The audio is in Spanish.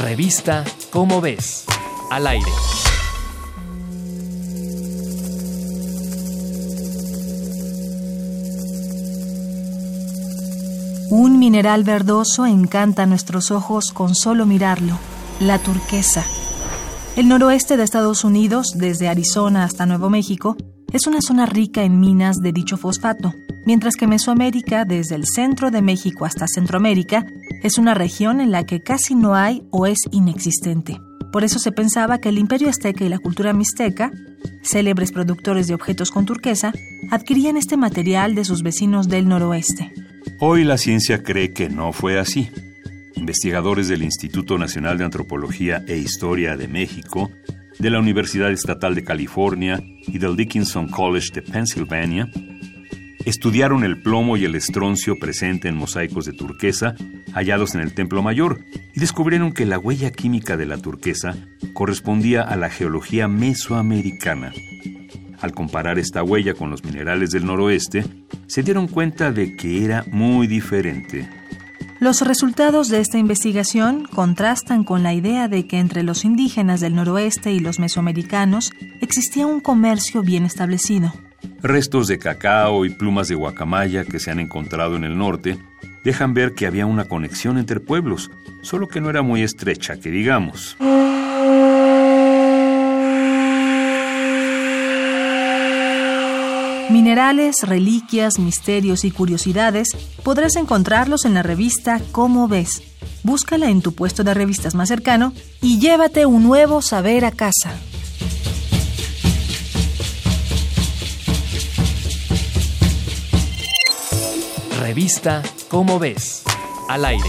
Revista Cómo ves. Al aire. Un mineral verdoso encanta nuestros ojos con solo mirarlo, la turquesa. El noroeste de Estados Unidos, desde Arizona hasta Nuevo México, es una zona rica en minas de dicho fosfato, mientras que Mesoamérica, desde el centro de México hasta Centroamérica, es una región en la que casi no hay o es inexistente. Por eso se pensaba que el imperio azteca y la cultura mixteca, célebres productores de objetos con turquesa, adquirían este material de sus vecinos del noroeste. Hoy la ciencia cree que no fue así. Investigadores del Instituto Nacional de Antropología e Historia de México, de la Universidad Estatal de California y del Dickinson College de Pennsylvania estudiaron el plomo y el estroncio presente en mosaicos de turquesa hallados en el Templo Mayor y descubrieron que la huella química de la turquesa correspondía a la geología mesoamericana. Al comparar esta huella con los minerales del noroeste, se dieron cuenta de que era muy diferente. Los resultados de esta investigación contrastan con la idea de que entre los indígenas del noroeste y los mesoamericanos existía un comercio bien establecido. Restos de cacao y plumas de guacamaya que se han encontrado en el norte dejan ver que había una conexión entre pueblos, solo que no era muy estrecha, que digamos. Minerales, reliquias, misterios y curiosidades podrás encontrarlos en la revista Cómo ves. Búscala en tu puesto de revistas más cercano y llévate un nuevo saber a casa. Revista Cómo ves. Al aire.